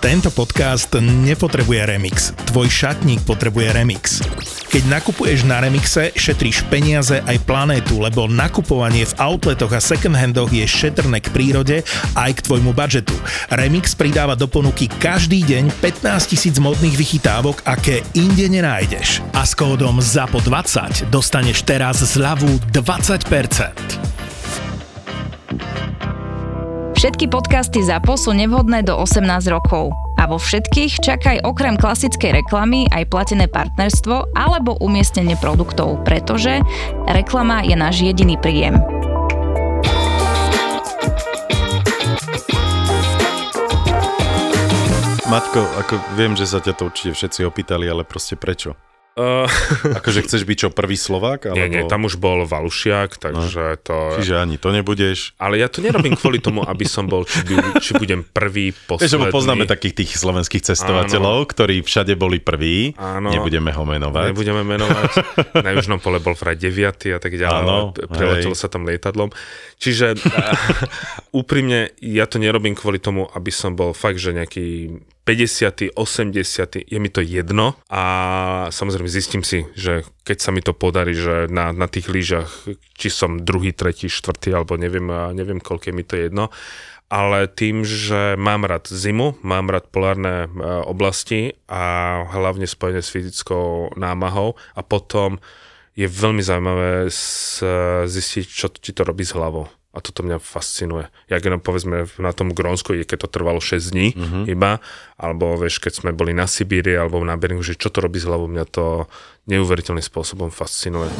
Tento podcast nepotrebuje remix. Tvoj šatník potrebuje remix. Keď nakupuješ na Remixe, šetríš peniaze aj planétu, lebo nakupovanie v outletoch a second-handoch je šetrné k prírode aj k tvojmu budžetu. Remix pridáva do ponuky každý deň 15 tisíc modných vychytávok, aké inde nenájdeš. A s kódom ZAPO20 dostaneš teraz zľavu 20%. Všetky podcasty ZAPO sú nevhodné do 18 rokov. A vo všetkých čakaj okrem klasickej reklamy aj platené partnerstvo alebo umiestnenie produktov, pretože reklama je náš jediný príjem. Matko, ako viem, že sa ťa to určite všetci opýtali, ale proste prečo? Uh, akože chceš byť čo, prvý Slovák? Alebo... Nie, nie, tam už bol Valušiak, takže no. to... Čiže ani to nebudeš. Ale ja to nerobím kvôli tomu, aby som bol, či, by, či budem prvý, posledný. Vieš, poznáme takých tých slovenských cestovateľov, Áno. ktorí všade boli prví. Áno. Nebudeme ho menovať. Nebudeme menovať. Na južnom pole bol vraj 9 a tak ďalej. Áno, preletelo sa tam lietadlom. Čiže úprimne, ja to nerobím kvôli tomu, aby som bol fakt, že nejaký 50., 80., je mi to jedno a samozrejme zistím si, že keď sa mi to podarí, že na, na tých lyžach, či som druhý, tretí, štvrtý, alebo neviem, neviem koľko je mi to jedno, ale tým, že mám rád zimu, mám rád polárne e, oblasti a hlavne spojené s fyzickou námahou a potom je veľmi zaujímavé zistiť, čo ti to robí s hlavou. A toto mňa fascinuje. Jak jenom povedzme na tom Grónsku, keď to trvalo 6 dní uh-huh. iba, alebo vieš, keď sme boli na Sibíri alebo na Beringu, že čo to robí s hlavou, mňa to neuveriteľným spôsobom fascinuje.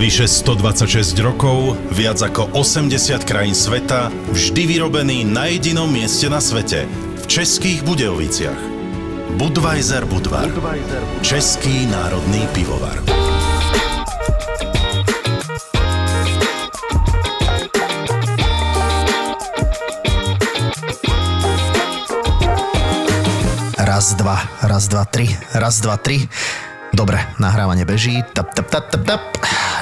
Vyše 126 rokov, viac ako 80 krajín sveta, vždy vyrobený na jedinom mieste na svete, v Českých Budejoviciach. Budweiser Budvar. Český národný pivovar. Raz, dva, raz, dva, tri, raz, dva, tri. Dobre, nahrávanie beží. Tap, tap, tap, tap, tap.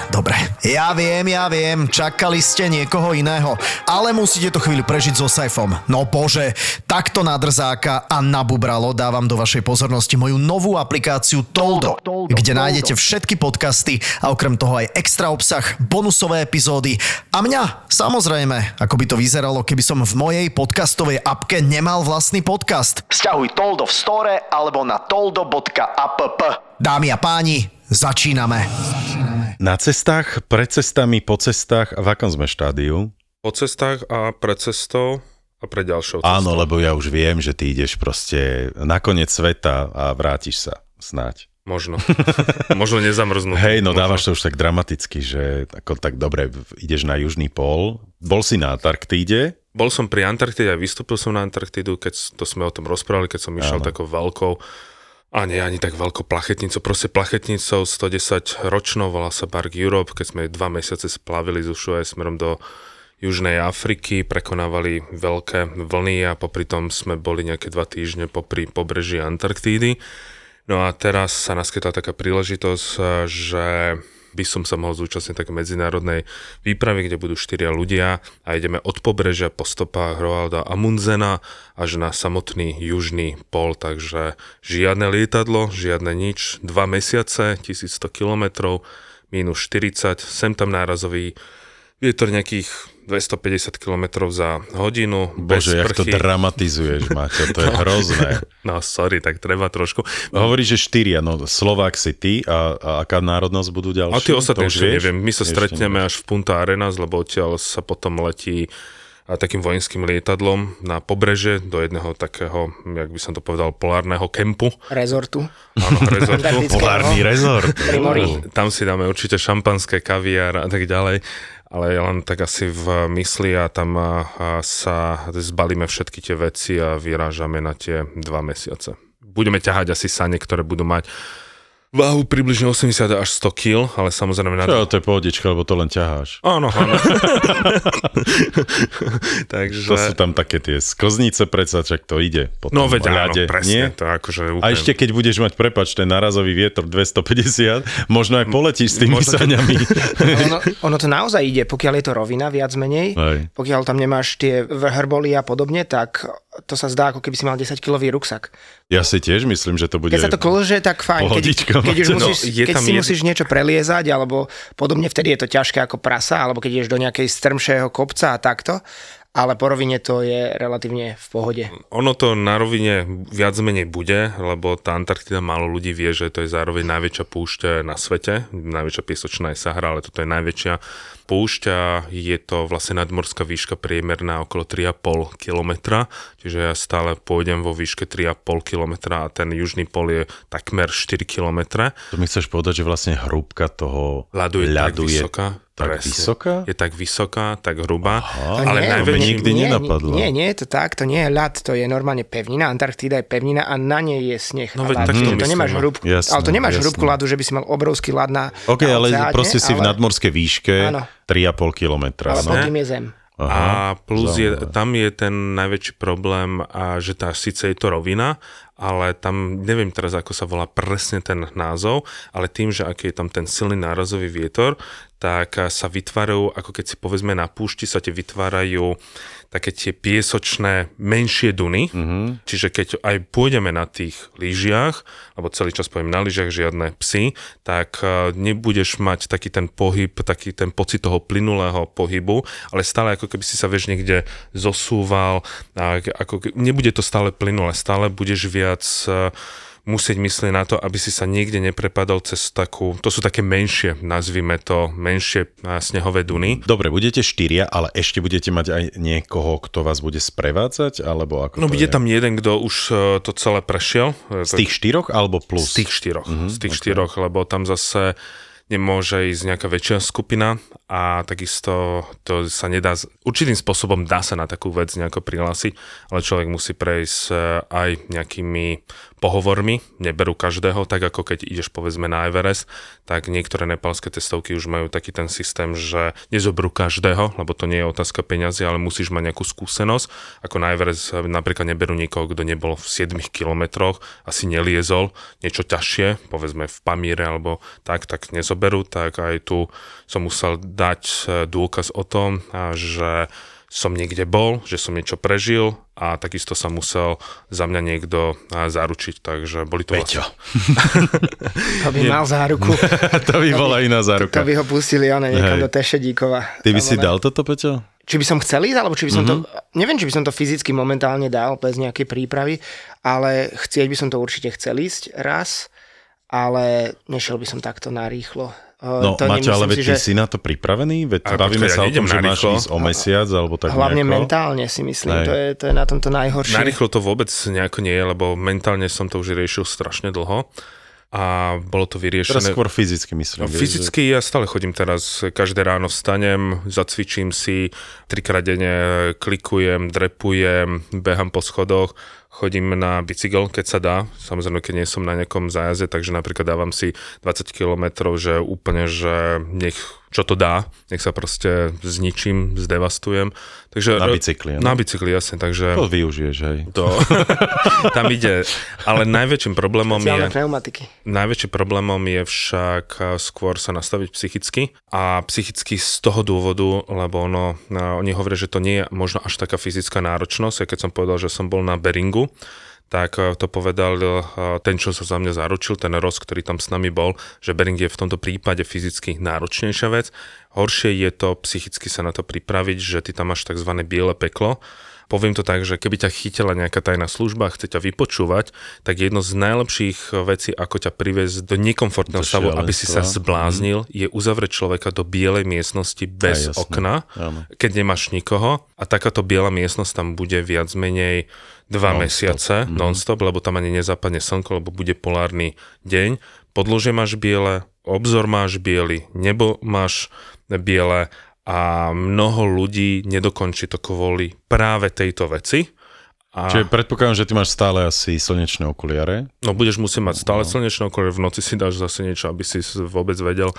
Dobre. Ja viem, ja viem, čakali ste niekoho iného, ale musíte to chvíľu prežiť so Saifom. No bože, takto na drzáka a na bubralo dávam do vašej pozornosti moju novú aplikáciu Toldo, kde nájdete všetky podcasty a okrem toho aj extra obsah, bonusové epizódy a mňa, samozrejme, ako by to vyzeralo, keby som v mojej podcastovej apke nemal vlastný podcast. Sťahuj Toldo v store alebo na toldo.app. Dámy a páni, začíname. Na cestách, pred cestami, po cestách a v akom sme štádiu? Po cestách a pred cestou a pre ďalšou cestou. Áno, lebo ja už viem, že ty ideš proste na koniec sveta a vrátiš sa, snáď. Možno. Možno nezamrznú. Hej, no Možno. dávaš to už tak dramaticky, že ako tak dobre, ideš na južný pól. Bol si na Antarktíde? Bol som pri Antarktíde a vystúpil som na Antarktídu, keď to sme o tom rozprávali, keď som išiel takou veľkou a nie ani tak veľkou plachetnicou, proste plachetnicou 110 ročnou, volá sa Bark Europe, keď sme dva mesiace splavili z Ušuje smerom do Južnej Afriky, prekonávali veľké vlny a popri tom sme boli nejaké dva týždne popri pobreží Antarktídy. No a teraz sa naskytla taká príležitosť, že by som sa mohol zúčastniť také medzinárodnej výpravy, kde budú štyria ľudia a ideme od pobrežia po stopách Roalda Amundzena až na samotný južný pol, takže žiadne lietadlo, žiadne nič, dva mesiace, 1100 kilometrov, minus 40, sem tam nárazový vietor nejakých 250 km za hodinu. Bože, jak to dramatizuješ, Maťo, to je no, hrozné. No, sorry, tak treba trošku. Hovoríš, že štyria, no Slovák si ty a, a aká národnosť budú ďalšie? A ty ostatné ešte neviem. My sa stretneme až v Punta Arenas, lebo odtiaľ sa potom letí a takým vojenským lietadlom na pobreže do jedného takého, jak by som to povedal, polárneho kempu. Rezortu. Áno, rezortu. Polárny rezort. Tam si dáme určite šampanské, kaviár a tak ďalej ale len tak asi v mysli a tam sa zbalíme všetky tie veci a vyrážame na tie dva mesiace. Budeme ťahať asi sane, ktoré budú mať Váhu približne 80 až 100 kg, ale samozrejme... Na Čo, to je pohodička, lebo to len ťaháš. Áno, áno. Takže... To sú tam také tie sklznice, predsa, čak to ide. Potom no veď áno, presne. Nie? To akože úplne... A ešte keď budeš mať, prepač, ten narazový vietor 250, možno aj poletíš s tými možno... saňami. ono, ono to naozaj ide, pokiaľ je to rovina viac menej, Aj. pokiaľ tam nemáš tie hrboly a podobne, tak to sa zdá, ako keby si mal 10-kilový ruksak. Ja si tiež myslím, že to bude... Keď sa to klože, tak fajn. Keď, keď, už no, musíš, keď si jed... musíš niečo preliezať, alebo podobne, vtedy je to ťažké ako prasa, alebo keď ideš do nejakej strmšieho kopca a takto ale po rovine to je relatívne v pohode. Ono to na rovine viac menej bude, lebo tá Antarktida málo ľudí vie, že to je zároveň najväčšia púšť na svete. Najväčšia piesočná je Sahara, ale toto je najväčšia púšť a je to vlastne nadmorská výška priemerná okolo 3,5 km, čiže ja stále pôjdem vo výške 3,5 km a ten južný pol je takmer 4 km. To mi chceš povedať, že vlastne hrúbka toho ľadu je ľadu tak vysoká? Tak Presne. vysoká? Je tak vysoká, tak hrubá, Aha, ale nie, najväčší... nikdy nie, nenapadlo. Nie, nie, je to tak, to nie je ľad, to je normálne pevnina, Antarktída je pevnina a na nej je sneh. No veď tak to, to nemáš no. hrúbku, jasné, ale to nemáš jasné. hrúbku ľadu, že by si mal obrovský ľad na OK, na ale oceáne, proste si ale... v nadmorskej výške áno. 3,5 kilometra. Ale pod tým je zem. Aha, a plus je, tam je ten najväčší problém, a že tá síce je to rovina, ale tam neviem teraz, ako sa volá presne ten názov, ale tým, že aký je tam ten silný nárazový vietor, tak sa vytvárajú, ako keď si povedzme na púšti, sa ti vytvárajú také tie piesočné menšie duny. Mm-hmm. Čiže keď aj pôjdeme na tých lyžiach, alebo celý čas poviem na lyžiach žiadne psy, tak e, nebudeš mať taký ten pohyb, taký ten pocit toho plynulého pohybu, ale stále ako keby si sa vieš niekde zosúval, ako, nebude to stále plynulé, stále budeš viac uh, musieť myslieť na to, aby si sa niekde neprepadol cez takú, to sú také menšie, nazvime to, menšie snehové duny. Dobre, budete štyria, ale ešte budete mať aj niekoho, kto vás bude sprevádzať, alebo ako No bude je? tam jeden, kto už e, to celé prešiel. Z tých štyroch alebo plus? Z tých štyroch, mm-hmm, z tých okay. štyroch, lebo tam zase nemôže ísť nejaká väčšia skupina a takisto to sa nedá, určitým spôsobom dá sa na takú vec nejako prihlásiť, ale človek musí prejsť e, aj nejakými pohovormi, neberú každého, tak ako keď ideš povedzme na Everest, tak niektoré nepalské testovky už majú taký ten systém, že nezoberú každého, lebo to nie je otázka peňazí, ale musíš mať nejakú skúsenosť. Ako na Everest napríklad neberú nikoho, kto nebol v 7 kilometroch, asi neliezol niečo ťažšie, povedzme v Pamíre alebo tak, tak nezoberú, tak aj tu som musel dať e, dôkaz o tom, že som niekde bol, že som niečo prežil a takisto sa musel za mňa niekto zaručiť, takže boli to Peťo. Vlastne... to by mal záruku. to by bola iná záruka. To by ho pustili, ale niekam do Tešedíkova. Ty by si dal toto, Peťo? Či by som chcel ísť, alebo či by som mm-hmm. to... Mhm. Neviem, či by som to fyzicky momentálne dal bez nejakej prípravy, ale chcieť by som to určite chcel ísť raz, ale nešiel by som takto narýchlo. No, to Maťo, ale veď si, ty že... si na to pripravený? Veď ale bavíme sa ja o tom, že máš ísť o mesiac, alebo tak Hlavne nejako. mentálne si myslím, to je, to je na tomto najhoršie. Narýchlo to vôbec nejako nie je, lebo mentálne som to už riešil strašne dlho a bolo to vyriešené. Teraz skôr fyzicky myslím. No, fyzicky ja stále chodím teraz, každé ráno vstanem, zacvičím si, trikrát denne klikujem, drepujem, behám po schodoch, chodím na bicykel, keď sa dá, samozrejme, keď nie som na nejakom zájazde, takže napríklad dávam si 20 km, že úplne, že nech čo to dá, nech sa proste zničím, zdevastujem. Takže, na bicykli, Na bicykli, jasne, takže... To využiješ, hej. To, tam ide, ale najväčším problémom Speciálne je... pneumatiky. Najväčším problémom je však skôr sa nastaviť psychicky a psychicky z toho dôvodu, lebo ono, oni hovoria, že to nie je možno až taká fyzická náročnosť, ja keď som povedal, že som bol na Beringu, tak eh, to povedal eh, ten, čo sa za mňa zaručil, ten Ross, ktorý tam s nami bol, že Bering je v tomto prípade fyzicky náročnejšia vec. Horšie je to psychicky sa na to pripraviť, že ty tam máš tzv. biele peklo, Poviem to tak, že keby ťa chytila nejaká tajná služba a chce ťa vypočúvať, tak jedno z najlepších vecí, ako ťa priviesť do nekomfortného stavu, aby si sa zbláznil, mm. je uzavrieť človeka do bielej miestnosti bez Aj, okna, Áno. keď nemáš nikoho a takáto biela miestnosť tam bude viac menej dva non mesiace mm. non-stop, lebo tam ani nezapadne slnko, lebo bude polárny deň. Podložie máš biele, obzor máš biely, nebo máš biele a mnoho ľudí nedokončí to kvôli práve tejto veci. A... Čiže predpokladám, že ty máš stále asi slnečné okuliare. No budeš musieť mať stále no. slnečné okuliare, v noci si dáš zase niečo, aby si vôbec vedel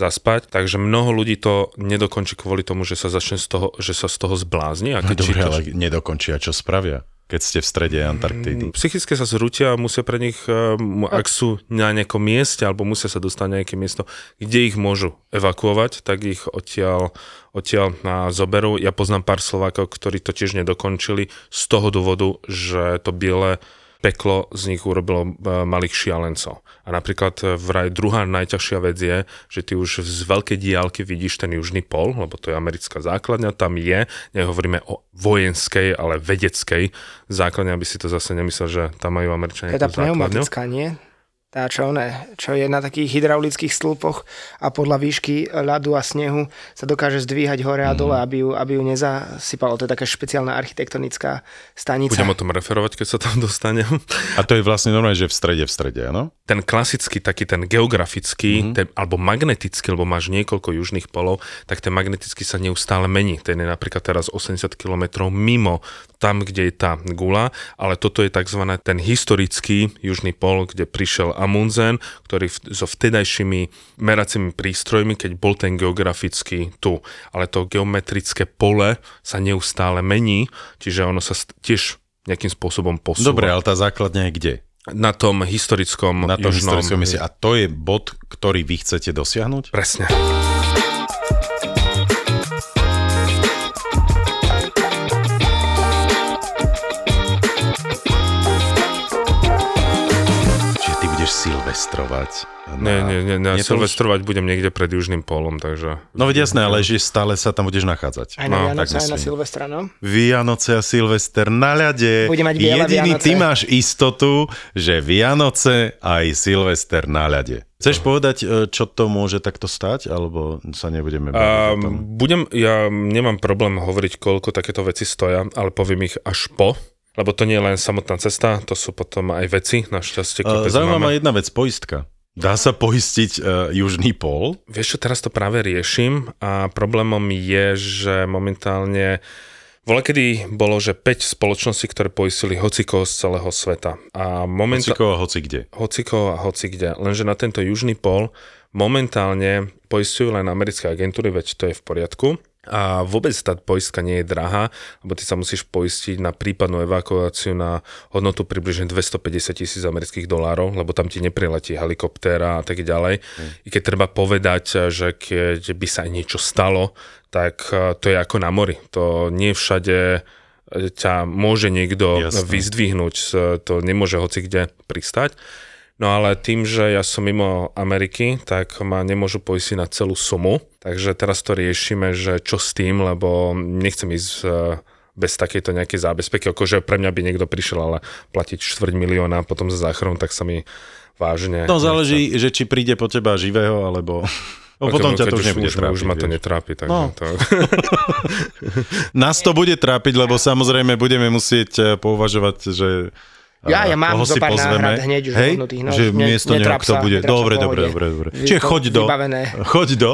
zaspať. Takže mnoho ľudí to nedokončí kvôli tomu, že sa začne z toho, že sa z toho zblázni. A keď no, dobre, čítaš... ale nedokončia, čo spravia? Keď ste v strede Antarktídy? Mm, psychicky sa zrútia a musia pre nich, eh, ak sú na nejakom mieste alebo musia sa dostať na nejaké miesto, kde ich môžu evakuovať, tak ich odtiaľ, odtiaľ na zoberu. Ja poznám pár Slovákov, ktorí to tiež nedokončili z toho dôvodu, že to biele peklo z nich urobilo e, malých šialencov. A napríklad e, vraj druhá najťažšia vec je, že ty už z veľkej diálky vidíš ten južný pol, lebo to je americká základňa, tam je, nehovoríme o vojenskej, ale vedeckej základne, aby si to zase nemyslel, že tam majú Američania Teda pneumatická, nie? Tá čo, ne, čo je na takých hydraulických stĺpoch a podľa výšky ľadu a snehu sa dokáže zdvíhať hore a dole, mm. aby ju, aby ju nezasypalo. To je taká špeciálna architektonická stanica. Budem o tom referovať, keď sa tam dostanem. A to je vlastne normálne, že v strede, v strede, áno? Ten klasický, taký ten geografický, mm. ten, alebo magnetický, lebo máš niekoľko južných polov, tak ten magnetický sa neustále mení. Ten je napríklad teraz 80 km mimo tam, kde je tá gula, ale toto je tzv. ten historický južný pol, kde prišiel Amundsen, ktorý so vtedajšími meracími prístrojmi, keď bol ten geografický tu. Ale to geometrické pole sa neustále mení, čiže ono sa tiež nejakým spôsobom posúva. Dobre, ale tá základňa je kde? Na tom historickom Na tom južnom... historickom mieste. A to je bod, ktorý vy chcete dosiahnuť? Presne. Silvestrovať. Na... Nie, nie, nie, na silvestrovať už... budem niekde pred Južným polom, takže... No veď jasné, ale že stále sa tam budeš nachádzať. Aj na no, Vianoce, aj na Silvestra, no. Vianoce a Silvester na ľade. Bude mať Jediný Vianoce. ty máš istotu, že Vianoce aj Silvester na ľade. Chceš povedať, e, čo to môže takto stať, alebo sa nebudeme baviť um, Budem, ja nemám problém hovoriť, koľko takéto veci stoja, ale poviem ich až po, lebo to nie je len samotná cesta, to sú potom aj veci, našťastie. Zaujímavá ma jedna vec, poistka. Dá sa poistiť uh, južný pol? Vieš čo, teraz to práve riešim a problémom je, že momentálne kedy bolo, že 5 spoločností, ktoré poistili hociko z celého sveta. A momentá... Hociko a hoci kde. Hociko a hoci kde. Lenže na tento južný pol momentálne poistujú len americké agentúry, veď to je v poriadku a vôbec tá poistka nie je drahá, lebo ty sa musíš poistiť na prípadnú evakuáciu na hodnotu približne 250 tisíc amerických dolárov, lebo tam ti nepriletí helikoptéra a tak ďalej. Mm. I keď treba povedať, že keď by sa niečo stalo, tak e, to je ako na mori. To nie všade e, ťa môže niekto Jasne. vyzdvihnúť, to nemôže hoci kde pristať. No ale tým, že ja som mimo Ameriky, tak ma nemôžu poistiť na celú sumu. Takže teraz to riešime, že čo s tým, lebo nechcem ísť e, bez takejto nejakej zábezpeky, akože pre mňa by niekto prišiel, ale platiť štvrť milióna potom za záchranu, tak sa mi vážne... No záleží, nechce. že či príde po teba živého, alebo... No, potom ťa to už nebude už, trápiť. Už ma to netrápi. Tak no. to... Nás to bude trápiť, lebo samozrejme budeme musieť e, pouvažovať, že ja, ja mám zo pár náhrad hneď už Hej? dohodnutých. No, že ne, miesto neho kto bude. Dobre, dobre, dobre, dobre. Čiže choď do, choď do.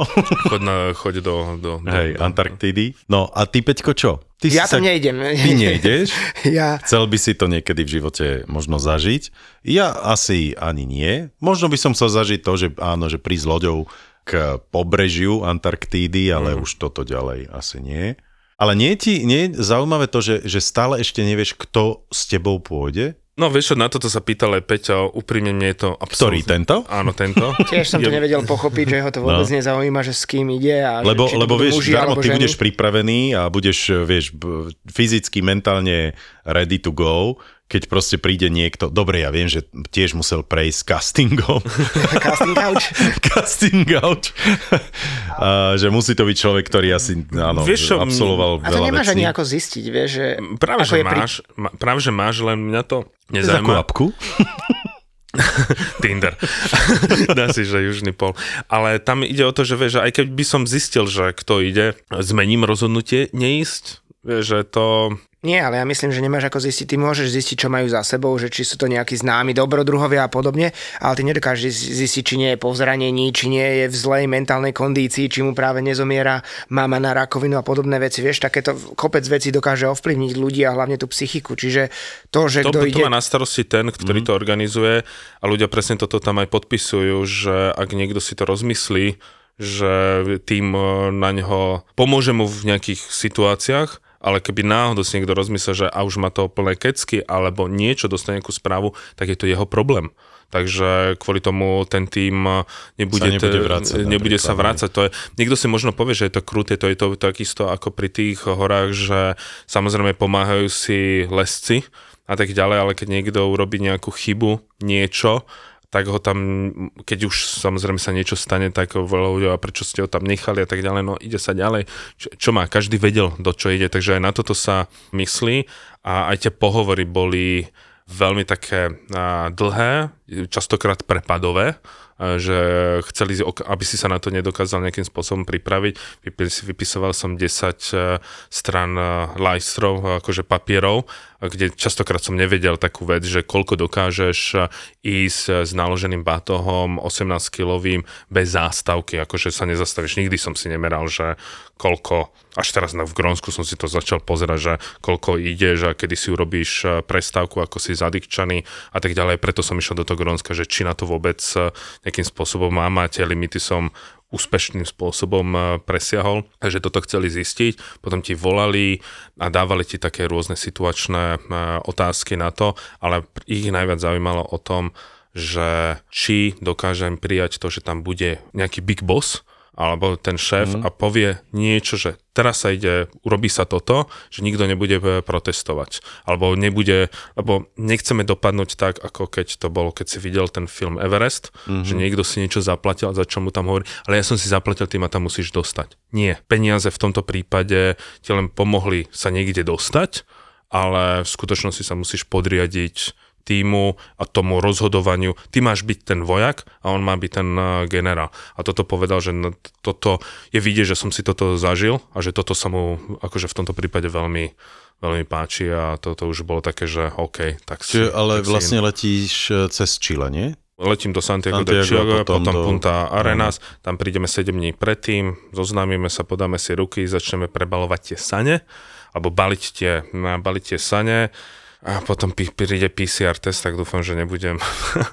choď, na, choď do, do, do, Hej, do, Antarktídy. No a ty, Peťko, čo? Ty ja tam sa... nejdem. Ty nejdeš? ja. Chcel by si to niekedy v živote možno zažiť? Ja asi ani nie. Možno by som chcel zažiť to, že áno, že prísť loďou k pobrežiu Antarktídy, ale mm. už toto ďalej asi nie. Ale nie je ti nie je zaujímavé to, že, že stále ešte nevieš, kto s tebou pôjde? No vieš čo, na toto sa pýtal aj Peťa, úprimne mne je to absolútne... Ktorý, tento? Áno, tento. Tiež som to nevedel pochopiť, že ho to vôbec no. nezaujíma, že s kým ide. A lebo že, lebo vieš, muži, darmo ty ženy. budeš pripravený a budeš, vieš, fyzicky, mentálne ready to go, keď proste príde niekto, dobre, ja viem, že tiež musel prejsť castingom. casting couch. casting couch. a, že musí to byť človek, ktorý asi áno, vieš, čo, absolvoval a to veľa nemáš vecí. ani ako zistiť, vieš, že... Práve, že máš, pri... práve, že máš, len mňa to nezaujíma. apku? Tinder. Dá si, že južný pol. Ale tam ide o to, že vieš, aj keď by som zistil, že kto ide, zmením rozhodnutie neísť. Vieš, že to nie, ale ja myslím, že nemáš ako zistiť. Ty môžeš zistiť, čo majú za sebou, že či sú to nejakí známi dobrodruhovia a podobne, ale ty nedokážeš zistiť, či nie je po zranení, či nie je v zlej mentálnej kondícii, či mu práve nezomiera mama na rakovinu a podobné veci. Vieš, takéto kopec vecí dokáže ovplyvniť ľudí a hlavne tú psychiku. Čiže to, že to, kto to ide... má na starosti ten, ktorý mm. to organizuje a ľudia presne toto tam aj podpisujú, že ak niekto si to rozmyslí, že tým na neho pomôže mu v nejakých situáciách, ale keby náhodou si niekto rozmyslel, že a už má to plné kecky, alebo niečo dostane nejakú správu, tak je to jeho problém. Takže kvôli tomu ten tým nebude, sa nebude, vrácať, nebude sa vrácať. To je, niekto si možno povie, že je to kruté, to je to takisto ako pri tých horách, že samozrejme pomáhajú si lesci a tak ďalej, ale keď niekto urobí nejakú chybu, niečo, tak ho tam, keď už samozrejme sa niečo stane, tak veľa ľudí, a prečo ste ho tam nechali? a tak ďalej, no ide sa ďalej. Čo, čo má, každý vedel, do čo ide, takže aj na toto sa myslí. A aj tie pohovory boli veľmi také dlhé, častokrát prepadové, že chceli, aby si sa na to nedokázal nejakým spôsobom pripraviť. Vypisoval som 10 e, stran e, lajstrov, akože papierov, kde častokrát som nevedel takú vec, že koľko dokážeš e, ísť s naloženým batohom 18-kilovým bez zástavky, akože sa nezastavíš. Nikdy som si nemeral, že koľko, až teraz v Grónsku som si to začal pozerať, že koľko ideš a kedy si urobíš prestávku, ako si zadykčaný a tak ďalej. Preto som išiel do toho Grónska, že či na to vôbec nejakým spôsobom mám a tie limity som úspešným spôsobom eh, presiahol, takže toto chceli zistiť, potom ti volali a dávali ti také rôzne situačné eh, otázky na to, ale ich najviac zaujímalo o tom, že či dokážem prijať to, že tam bude nejaký big boss, alebo ten šéf mm. a povie niečo, že teraz sa ide, urobí sa toto, že nikto nebude eh, protestovať. Alebo nebude, lebo nechceme dopadnúť tak, ako keď to bolo, keď si videl ten film Everest, mm-hmm. že niekto si niečo zaplatil, za čo mu tam hovorí, ale ja som si zaplatil, ty ma tam musíš dostať. Nie. Peniaze v tomto prípade ti len pomohli sa niekde dostať, ale v skutočnosti sa musíš podriadiť týmu a tomu rozhodovaniu. Ty máš byť ten vojak a on má byť ten eh, generál. A toto povedal, že toto je vidieť, že som si toto zažil a že toto sa mu akože v tomto prípade veľmi veľmi páči a toto už bolo také, že OK, tak si... Čiže ale tak vlastne si... letíš eh, cez Chile, nie? Letím do Santiago, Santiago de Chile, potom, potom do... Punta Arenas, uh tam prídeme 7 dní predtým, zoznámime sa, podáme si ruky, začneme prebalovať tie sane, alebo baliť tie, baliť tie sane, a potom príde PCR test, tak dúfam, že nebudem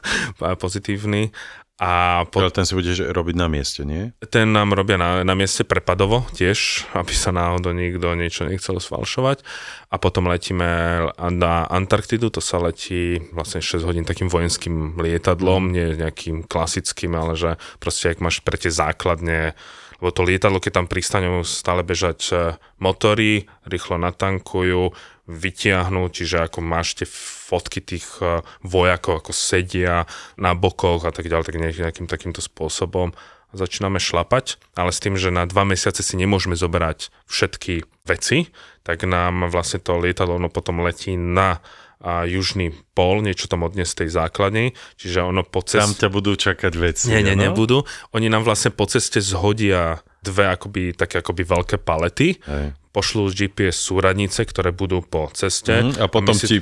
pozitívny. A po... ten si budeš robiť na mieste, nie? Ten nám robia na, na mieste prepadovo tiež, aby sa náhodou nikto niečo nechcel sfalšovať. A potom letíme na Antarktidu, to sa letí vlastne 6 hodín takým vojenským lietadlom, nie nejakým klasickým, ale že proste ak máš pre tie základne lebo to lietadlo, keď tam pristanú stále bežať e, motory, rýchlo natankujú, vytiahnuť, čiže ako máš tie fotky tých e, vojakov, ako sedia na bokoch a tak ďalej, tak nejakým takýmto spôsobom začíname šlapať, ale s tým, že na dva mesiace si nemôžeme zoberať všetky veci, tak nám vlastne to lietadlo ono potom letí na a južný pol, niečo tam odnes tej základne, čiže ono po ceste... Tam ťa budú čakať veci. Nie, nie, no? nebudú. Oni nám vlastne po ceste zhodia dve akoby, také akoby veľké palety, Hej pošlú z GPS súradnice, ktoré budú po ceste. Mm, a potom si... ti,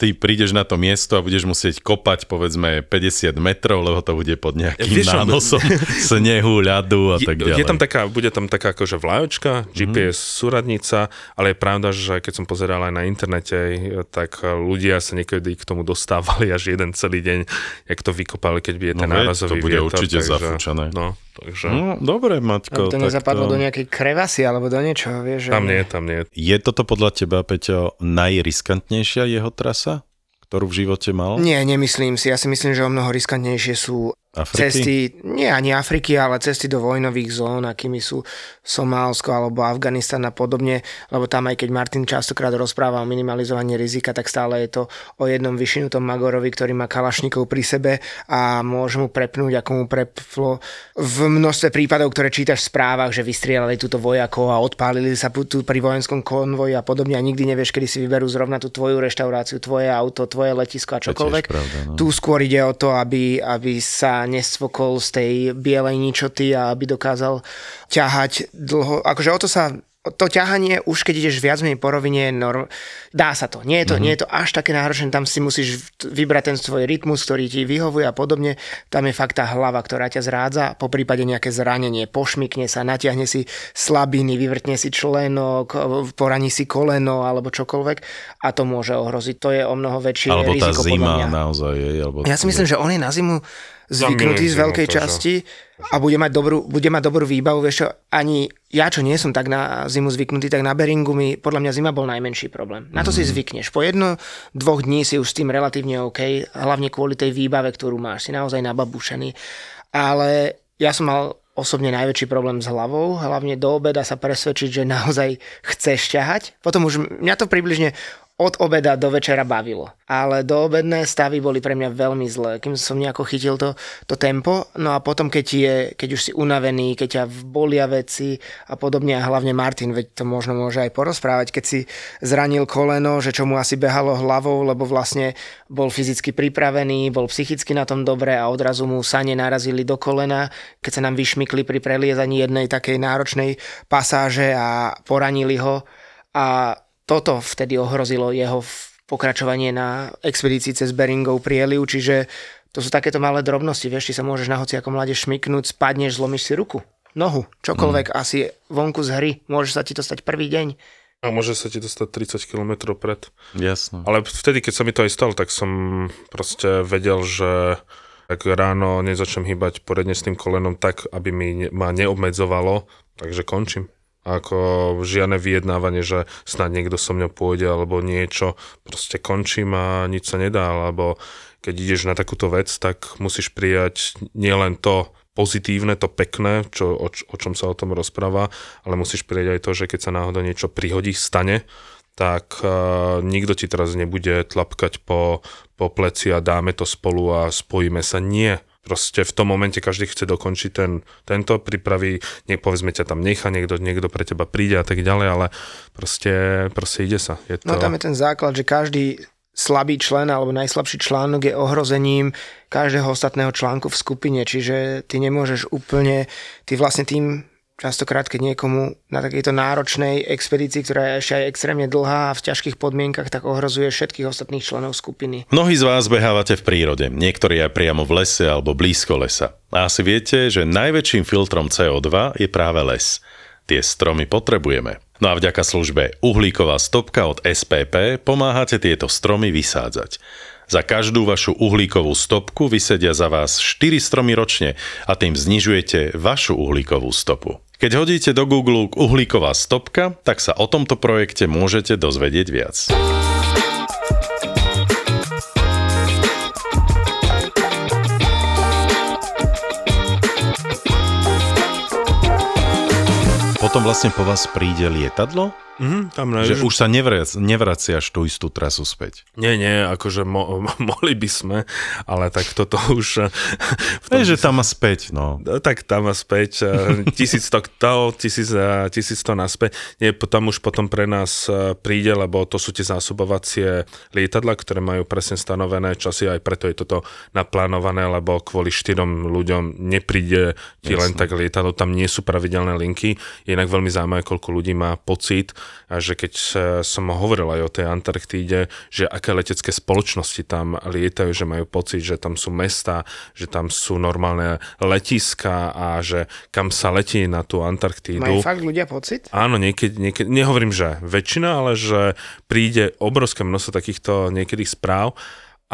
ty prídeš na to miesto a budeš musieť kopať povedzme 50 metrov, lebo to bude pod nejakým Vieš, nánosom snehu, ľadu a tak ďalej. Je tam taká, bude tam taká akože vlajočka, GPS mm. súradnica, ale je pravda, že keď som pozeral aj na internete, tak ľudia sa niekedy k tomu dostávali až jeden celý deň, jak to vykopali, keď by je ten no, nárazový To bude vietor, určite takže, zafúčané. No, takže... No, dobre, Maťko. to nezapadlo to... do nejakej krevasy alebo do niečoho, vieš? Tam nie, tam nie. Je toto podľa teba, Peťo, najriskantnejšia jeho trasa, ktorú v živote mal? Nie, nemyslím si. Ja si myslím, že o mnoho riskantnejšie sú Afriky? Cesty, nie ani Afriky, ale cesty do vojnových zón, akými sú Somálsko alebo Afganistan a podobne, lebo tam aj keď Martin častokrát rozpráva o minimalizovaní rizika, tak stále je to o jednom vyšinutom Magorovi, ktorý má kalašníkov pri sebe a môže mu prepnúť, ako mu preplo v množstve prípadov, ktoré čítaš v správach, že vystrielali túto vojakov a odpálili sa tu pri vojenskom konvoji a podobne a nikdy nevieš, kedy si vyberú zrovna tú tvoju reštauráciu, tvoje auto, tvoje letisko a čokoľvek. Pravda, no. Tu skôr ide o to, aby, aby sa nesvokol z tej bielej ničoty a aby dokázal ťahať dlho. Akože o to sa to ťahanie, už keď ideš viac menej po rovine, norm, dá sa to. Nie je to, mm-hmm. nie je to až také náročné, tam si musíš vybrať ten svoj rytmus, ktorý ti vyhovuje a podobne. Tam je fakt tá hlava, ktorá ťa zrádza, po prípade nejaké zranenie, pošmikne sa, natiahne si slabiny, vyvrtne si členok, poraní si koleno alebo čokoľvek a to môže ohroziť. To je o mnoho väčšie alebo riziko. Alebo tá zima naozaj je. Alebo ja si myslím, že on je na zimu zvyknutý z veľkej to, časti a bude mať, dobrú, bude mať dobrú výbavu. Vieš čo, ani ja, čo nie som tak na zimu zvyknutý, tak na Beringu mi podľa mňa zima bol najmenší problém. Na to mm. si mhm. zvykneš. Po jedno, dvoch dní si už s tým relatívne OK, hlavne kvôli tej výbave, ktorú máš. Si naozaj nababušený. Ale ja som mal osobne najväčší problém s hlavou, hlavne do obeda sa presvedčiť, že naozaj chceš ťahať. Potom už mňa to približne od obeda do večera bavilo. Ale do obedné stavy boli pre mňa veľmi zlé, kým som nejako chytil to, to tempo. No a potom, keď, je, keď už si unavený, keď ťa bolia veci a podobne, a hlavne Martin, veď to možno môže aj porozprávať, keď si zranil koleno, že čo mu asi behalo hlavou, lebo vlastne bol fyzicky pripravený, bol psychicky na tom dobre a odrazu mu sane narazili do kolena, keď sa nám vyšmykli pri preliezaní jednej takej náročnej pasáže a poranili ho. A toto vtedy ohrozilo jeho pokračovanie na expedícii cez Beringov prieliv, čiže to sú takéto malé drobnosti, vieš, ty sa môžeš na hoci ako mládež šmiknúť, spadneš, zlomíš si ruku, nohu, čokoľvek, mm. asi vonku z hry, môže sa ti to stať prvý deň. A môže sa ti to stať 30 km pred. Jasno. Ale vtedy, keď sa mi to aj stalo, tak som proste vedel, že ak ráno nezačnem hýbať poriadne s tým kolenom tak, aby mi ne, ma neobmedzovalo, takže končím ako žiadne vyjednávanie, že snad niekto so mňou pôjde alebo niečo, proste končím a nič sa nedá, alebo keď ideš na takúto vec, tak musíš prijať nielen to pozitívne, to pekné, čo, o, o čom sa o tom rozpráva, ale musíš prijať aj to, že keď sa náhodou niečo prihodí, stane, tak uh, nikto ti teraz nebude tlapkať po, po pleci a dáme to spolu a spojíme sa. Nie Proste v tom momente každý chce dokončiť ten, tento, pripraví, nie, povedzme ťa tam nechá, niekto, niekto pre teba príde a tak ďalej, ale proste, proste ide sa. Je no, to... No tam je ten základ, že každý slabý člen alebo najslabší článok je ohrozením každého ostatného článku v skupine, čiže ty nemôžeš úplne, ty vlastne tým častokrát, keď niekomu na takejto náročnej expedícii, ktorá je ešte aj extrémne dlhá a v ťažkých podmienkach, tak ohrozuje všetkých ostatných členov skupiny. Mnohí z vás behávate v prírode, niektorí aj priamo v lese alebo blízko lesa. A asi viete, že najväčším filtrom CO2 je práve les. Tie stromy potrebujeme. No a vďaka službe Uhlíková stopka od SPP pomáhate tieto stromy vysádzať. Za každú vašu uhlíkovú stopku vysedia za vás 4 stromy ročne a tým znižujete vašu uhlíkovú stopu. Keď hodíte do Google uhlíková stopka, tak sa o tomto projekte môžete dozvedieť viac. Potom vlastne po vás príde lietadlo Mm, tam že už sa nevrac, nevraciaš tú istú trasu späť. Nie, nie, akože mo, mohli by sme, ale tak toto už... Je, že tam a späť, no. no. Tak tam a späť, 1100 to, 1100 naspäť. Nie, tam už potom pre nás príde, lebo to sú tie zásobovacie lietadla, ktoré majú presne stanovené časy, aj preto je toto naplánované, lebo kvôli štyrom ľuďom nepríde ti Jasne. len tak lietadlo, tam nie sú pravidelné linky. Je inak veľmi zaujímavé, koľko ľudí má pocit, a že keď som hovoril aj o tej Antarktíde, že aké letecké spoločnosti tam lietajú, že majú pocit, že tam sú mesta, že tam sú normálne letiska a že kam sa letí na tú Antarktídu. Majú fakt ľudia pocit? Áno, niekedy, niekedy, nehovorím, že väčšina, ale že príde obrovské množstvo takýchto niekedy správ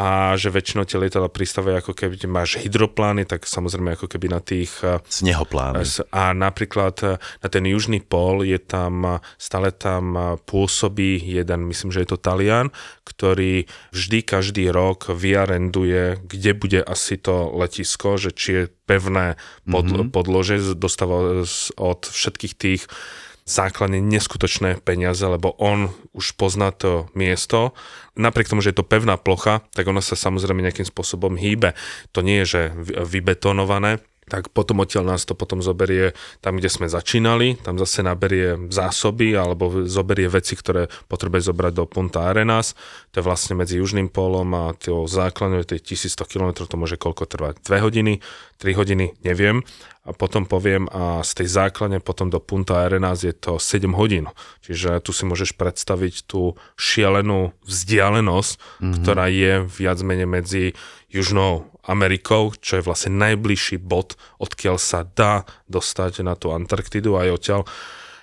a že väčšinou tie lietadla pristávajú ako keby máš hydroplány, tak samozrejme ako keby na tých... Eh, Snehoplány. A napríklad eh, na ten južný pol je tam, eh, stále tam pôsobí jeden, myslím, že je to Talian, ktorý vždy každý rok vyarenduje, kde bude asi to letisko, že či je pevné pod, mm-hmm. podlože, dostáva od všetkých tých základne neskutočné peniaze, lebo on už pozná to miesto. Napriek tomu, že je to pevná plocha, tak ono sa samozrejme nejakým spôsobom hýbe. To nie je, že vybetonované, tak potom odtiaľ nás to potom zoberie tam, kde sme začínali, tam zase naberie zásoby alebo zoberie veci, ktoré potrebuje zobrať do Punta Arenas, to je vlastne medzi Južným polom a to základne, to je 1100 km, to môže koľko trvať, 2 hodiny, 3 hodiny, neviem, a potom poviem a z tej základne potom do Punta Arenas je to 7 hodín, čiže tu si môžeš predstaviť tú šialenú vzdialenosť, mm-hmm. ktorá je viac menej medzi Južnou Amerikou, čo je vlastne najbližší bod, odkiaľ sa dá dostať na tú Antarktidu aj odtiaľ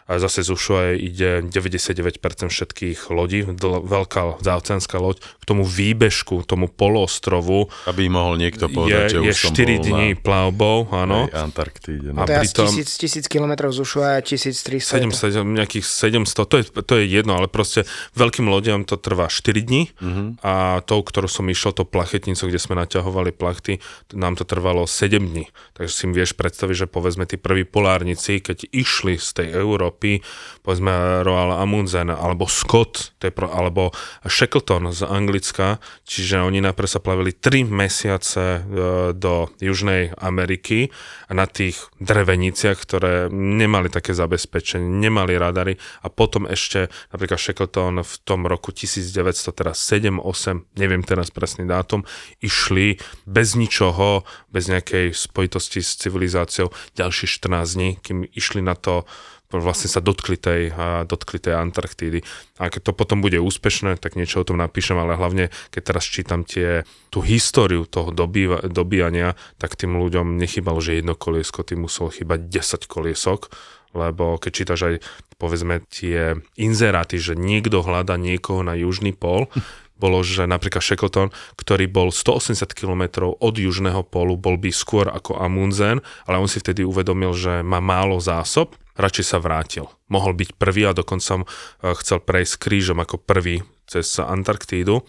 A zase z Ushuaia ide 99% všetkých lodí, dl- veľká záoceánska loď, k tomu výbežku, tomu poloostrovu. Aby mohol niekto povedať, je, že je už 4 dní na... plavbou, áno. Antarktíde. No. A to je pritom, 1000, 1000 km z Ushuaia, 1300. 700, nejakých 700, to je, to je jedno, ale proste veľkým lodiam to trvá 4 dní uh-huh. a tou, ktorú som išiel, to plachetnico, kde sme naťahovali plachty, nám to trvalo 7 dní. Takže si vieš predstaviť, že povedzme tí prví polárnici, keď išli z tej Európy, povedzme Royal Amundsen alebo Scott, to je pro, alebo Shackleton z Anglicka, čiže oni najprv sa plavili 3 mesiace e, do Južnej Ameriky na tých dreveniciach, ktoré nemali také zabezpečenie, nemali radary a potom ešte napríklad Shackleton v tom roku 1900, teraz 7, 8, neviem teraz presný dátum, išli bez ničoho, bez nejakej spojitosti s civilizáciou ďalšie 14 dní, kým išli na to vlastne sa dotkli tej, dotkli tej Antarktídy. A keď to potom bude úspešné, tak niečo o tom napíšem, ale hlavne, keď teraz čítam tie, tú históriu toho dobýva, dobíjania, tak tým ľuďom nechybalo, že jedno koliesko, tým muselo chýbať 10 koliesok, lebo keď čítaš aj povedzme tie inzeráty, že niekto hľada niekoho na južný pol, bolo, že napríklad Shackleton, ktorý bol 180 km od južného pólu, bol by skôr ako Amundsen, ale on si vtedy uvedomil, že má málo zásob, radšej sa vrátil. Mohol byť prvý a dokonca chcel prejsť krížom ako prvý cez Antarktídu.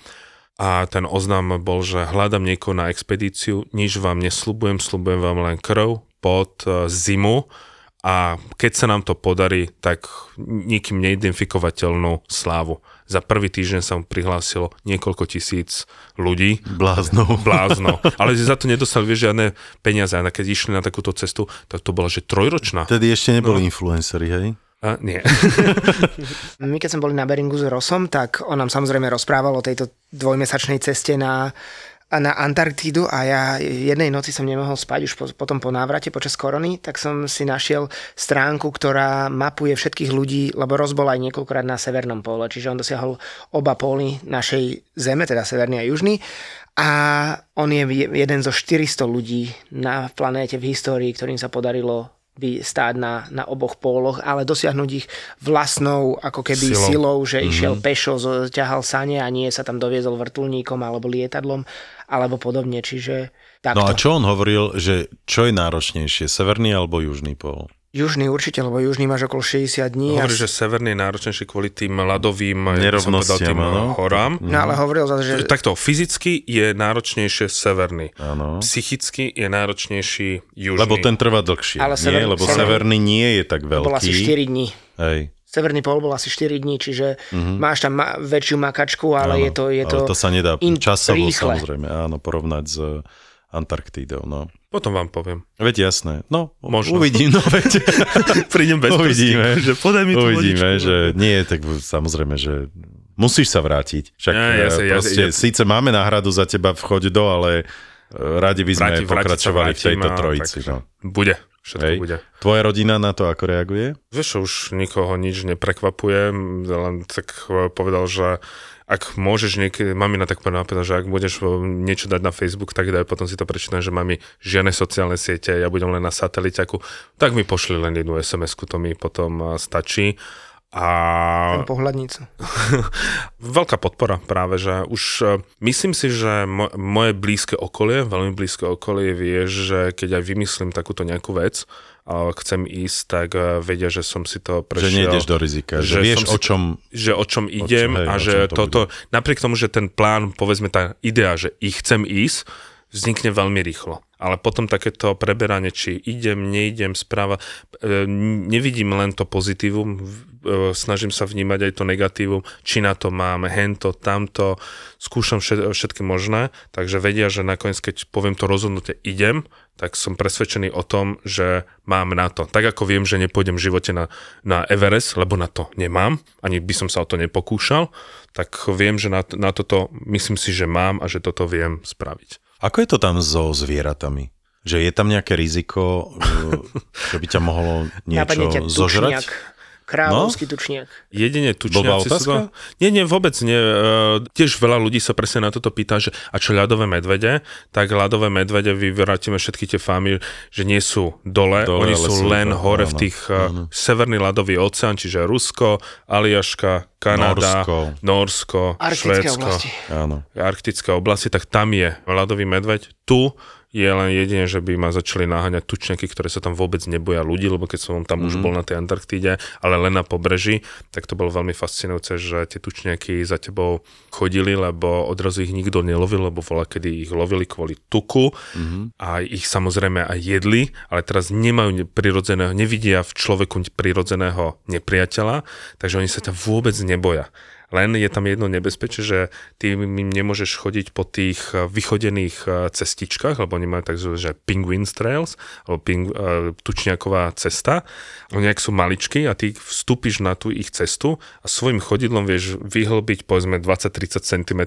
A ten oznam bol, že hľadám niekoho na expedíciu, nič vám nesľubujem, slubujem vám len krv, pod e, zimu a keď sa nám to podarí, tak nikým neidentifikovateľnú slávu za prvý týždeň sa mu prihlásilo niekoľko tisíc ľudí. Bláznov. Bláznov. Ale za to nedostali vieš, žiadne peniaze. A keď išli na takúto cestu, tak to bola, že trojročná. Tedy ešte neboli no. influenceri, hej? A, nie. My keď sme boli na Beringu s Rosom, tak on nám samozrejme rozprával o tejto dvojmesačnej ceste na na Antarktídu a ja jednej noci som nemohol spať už po, potom po návrate počas korony, tak som si našiel stránku, ktorá mapuje všetkých ľudí, lebo rozbol aj niekoľkokrát na severnom pole, čiže on dosiahol oba póly našej zeme, teda severný a južný. A on je jeden zo 400 ľudí na planéte v histórii, ktorým sa podarilo by stáť na, na oboch póloch, ale dosiahnuť ich vlastnou ako keby silou, silou že mm-hmm. išiel pešo, ťahal sane a nie sa tam doviezol vrtulníkom alebo lietadlom alebo podobne, čiže takto. No a čo on hovoril, že čo je náročnejšie, severný alebo južný pól? Južný určite, lebo južný máš okolo 60 dní. Hovorí, a... že severný je náročnejší kvôli tým ľadovým nerovnostiam, tým no? horám. No ale hovoril zase, že... Takto, fyzicky je náročnejšie severný. Ano. Psychicky je náročnejší južný. Lebo ten trvá dlhšie, ale sever... nie? Lebo severný, severný nie je tak veľký. Bol asi 4 dní. Hej. Severný pol bol asi 4 dní, čiže uh-huh. máš tam ma- väčšiu makačku, ale áno, je to, je to, ale to sa nedá in- časovo rýchle. samozrejme, áno, porovnať s Antarktídou, no. Potom vám poviem. Veď jasné. No, Možno. uvidím, no veď. Prídem bez Uvidíme, že podaj mi Uvidíme, vodičku. že nie, tak samozrejme, že musíš sa vrátiť. Však ja, ja, ja, proste, ja, ja, síce máme náhradu za teba v chode do, ale e, radi by sme vráti, pokračovali vráti, v tejto trojici. No. Bude. Všetko Hej. bude. Tvoja rodina na to ako reaguje? Vieš, už nikoho nič neprekvapuje, len tak povedal, že ak môžeš niekedy, mami na tak povedala, že ak budeš niečo dať na Facebook, tak daj, potom si to prečítam, že mami žiadne sociálne siete, ja budem len na sateliteku, tak mi pošli len jednu SMS-ku, to mi potom stačí. A... pohľadnicu. Veľká podpora práve, že už e, myslím si, že mo- moje blízke okolie, veľmi blízke okolie vie, že keď aj vymyslím takúto nejakú vec, chcem ísť, tak e, vedia, že som si to prešiel. Že nejdeš do rizika, že, že vieš o čom... Že o čom idem o čom, hej, a že to toto, bude. napriek tomu, že ten plán, povedzme tá idea, že ich chcem ísť, vznikne veľmi rýchlo. Ale potom takéto preberanie, či idem, neidem, správa, e, nevidím len to pozitívum, e, snažím sa vnímať aj to negatívum, či na to mám hento, tamto, skúšam všetky možné, takže vedia, že nakoniec, keď poviem to rozhodnutie, idem, tak som presvedčený o tom, že mám na to. Tak ako viem, že nepôjdem v živote na, na Everest, lebo na to nemám, ani by som sa o to nepokúšal, tak viem, že na, na toto myslím si, že mám a že toto viem spraviť. Ako je to tam so zvieratami? Že je tam nejaké riziko, že by ťa mohlo niečo zožrať? Kráľovský no? tučniak. Jedine tučniaci sú to... Nie, nie, vôbec nie. Uh, tiež veľa ľudí sa presne na toto pýta, že a čo ľadové medvede? Tak ľadové medvede vyvrátime všetky tie fámy, že nie sú dole, dole oni sú len to, hore áno, v tých uh, Severný ľadový oceán, čiže Rusko, Aliaška, Kanada, Norsko, Norsko Švédsko, oblasti. Áno. arktické oblasti, tak tam je ľadový medveď. Tu je len jedine, že by ma začali naháňať tučňaky, ktoré sa tam vôbec neboja ľudí, lebo keď som tam mm-hmm. už mhm. bol na tej Antarktíde, ale len na pobreží, tak to bolo veľmi fascinujúce, že tie tučňaky za tebou chodili, lebo odrazu ich nikto nelovil, lebo vola, kedy ich lovili kvôli tuku mm-hmm. a ich samozrejme aj jedli, ale teraz nemajú prirodzeného, nevidia v človeku prirodzeného nepriateľa, takže oni sa ťa vôbec neboja. Len je tam jedno nebezpečie, že ty im nemôžeš chodiť po tých eh, vychodených eh, cestičkách, lebo oni majú tzv. že penguin trails, alebo ping, uh, tučniaková cesta. Oni ak sú maličky a ty vstúpiš na tú ich cestu a svojim chodidlom vieš vyhlbiť povedzme 20-30 cm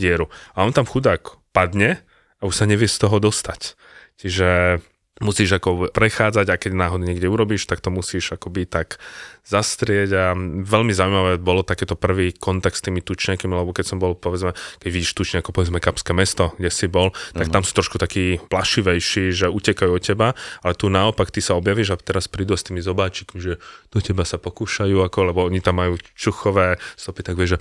dieru. A on tam chudák padne a už sa nevie z toho dostať. Čiže musíš ako prechádzať a keď náhodne niekde urobíš, tak to musíš akoby tak zastrieť a veľmi zaujímavé bolo takéto prvý kontakt s tými tučňakmi, lebo keď som bol, povedzme, keď vidíš tučňako, povedzme Kapské mesto, kde si bol, tak tam sú trošku takí plašivejší, že utekajú od teba, ale tu naopak ty sa objavíš a teraz prídu s tými zobáčikmi, že do teba sa pokúšajú, ako, lebo oni tam majú čuchové stopy, tak vieš, že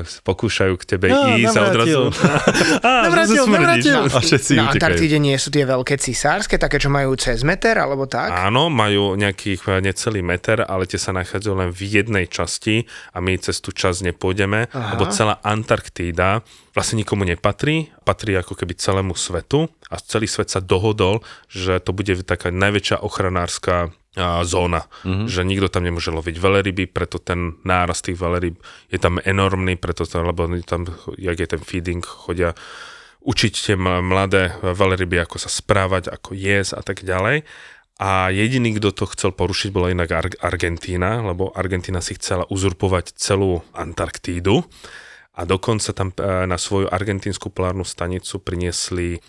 pokúšajú k tebe no, ísť a odrazu... Á, navrátil, navrátil. A všetci Na Antarktíde nie sú tie veľké cisárske, také, čo majú cez meter, alebo tak? Áno, majú nejakých eh, necelý meter, ale tie sa nachádzajú len v jednej časti a my cez tú časť nepôjdeme, Aha. lebo celá Antarktída vlastne nikomu nepatrí, patrí ako keby celému svetu a celý svet sa dohodol, že to bude taká najväčšia ochranárska a, zóna, mm-hmm. že nikto tam nemôže loviť veľryby, preto ten nárast tých veľryb je tam enormný, preto to, lebo tam, jak je ten feeding, chodia učiť tie mladé veľryby, ako sa správať, ako jesť a tak ďalej. A jediný, kto to chcel porušiť, bola inak Ar- Argentína, lebo Argentína si chcela uzurpovať celú Antarktídu a dokonca tam e, na svoju argentínsku polárnu stanicu priniesli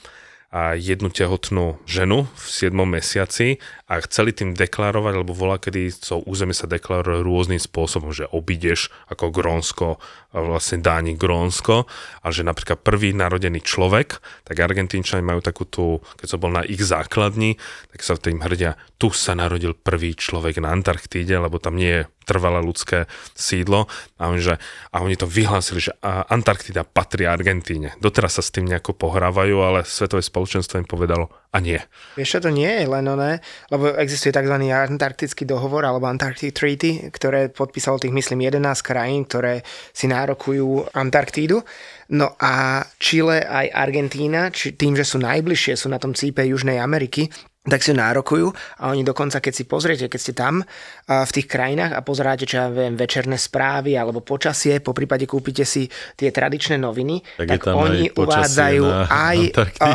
a jednu tehotnú ženu v 7. mesiaci a chceli tým deklarovať, lebo volá, kedy to územie sa deklaruje rôznym spôsobom, že obídeš ako Grónsko, vlastne Dáni Grónsko, ale že napríklad prvý narodený človek, tak Argentínčani majú takú tú, keď som bol na ich základni, tak sa tým hrdia, tu sa narodil prvý človek na Antarktíde, lebo tam nie je trvalé ľudské sídlo a oni, že, a oni to vyhlásili, že Antarktida patrí Argentíne. Doteraz sa s tým nejako pohrávajú, ale Svetové spoločenstvo im povedalo a nie. Vieš, to nie je len oné, lebo existuje tzv. Antarktický dohovor alebo Antarctic Treaty, ktoré podpísalo tých, myslím, 11 krajín, ktoré si nárokujú Antarktídu. No a Chile aj Argentína, či tým, že sú najbližšie, sú na tom cípe Južnej Ameriky, tak si nárokujú a oni dokonca, keď si pozriete, keď ste tam v tých krajinách a pozeráte, čo ja viem, večerné správy alebo počasie, po prípade kúpite si tie tradičné noviny, tak, tak oni uvádzajú aj a,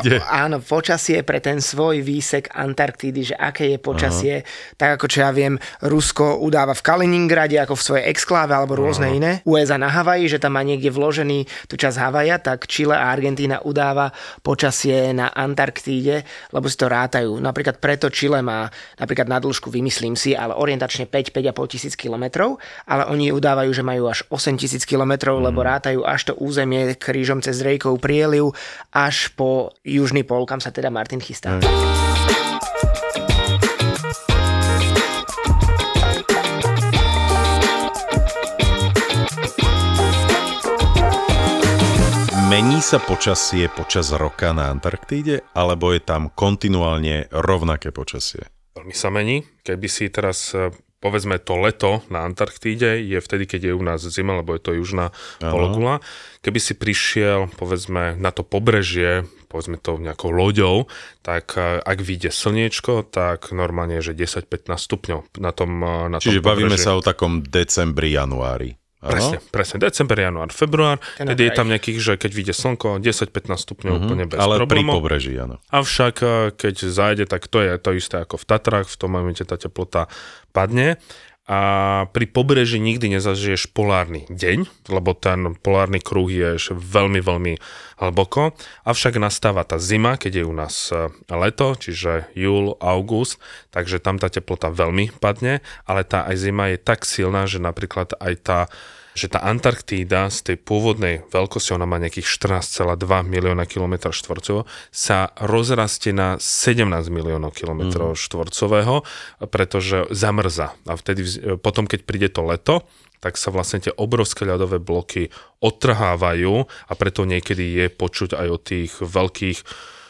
áno, počasie pre ten svoj výsek Antarktídy, že aké je počasie, Aha. tak ako čo ja viem, Rusko udáva v Kaliningrade ako v svojej exkláve alebo rôzne Aha. iné, USA na Havaji, že tam má niekde vložený tú časť Havaja, tak Chile a Argentína udáva počasie na Antarktíde, lebo si to rátajú. Napríklad preto Chile má napríklad na dĺžku, vymyslím si, ale orientačne 5-5,5 tisíc kilometrov, ale oni udávajú, že majú až 8 tisíc kilometrov, mm. lebo rátajú až to územie krížom cez Drejkov prieliv až po južný pol, kam sa teda Martin chystá. Mm. Mení sa počasie počas roka na Antarktíde, alebo je tam kontinuálne rovnaké počasie? Veľmi sa mení. Keby si teraz e, povedzme to leto na Antarktíde je vtedy, keď je u nás zima, lebo je to južná Aha. pologula. Keby si prišiel, povedzme, na to pobrežie, povedzme to nejakou loďou, tak e, ak vyjde slniečko, tak normálne je, že 10-15 stupňov na tom, e, na Čiže tom bavíme sa o takom decembri, januári. Presne, presne. December, január, február. Ten tedy je tam nejakých, že keď vyjde slnko, 10-15 stupňov uh-huh. úplne bez Ale problémov. pri pobreží, áno. Avšak, eh, keď zájde, tak to je to isté ako v Tatrách, v tom momente tá teplota padne. A pri pobreží nikdy nezažiješ polárny deň, lebo ten polárny kruh je veľmi, veľmi hlboko. Avšak nastáva tá zima, keď je u nás e, leto, čiže júl, august, takže tam tá teplota veľmi padne, ale tá aj zima je tak silná, že napríklad aj tá že tá Antarktída z tej pôvodnej veľkosti, ona má nejakých 14,2 milióna km štvorcového, sa rozrastie na 17 miliónov km mm. štvorcového, pretože zamrza. A vtedy, potom keď príde to leto, tak sa vlastne tie obrovské ľadové bloky odtrhávajú a preto niekedy je počuť aj o tých veľkých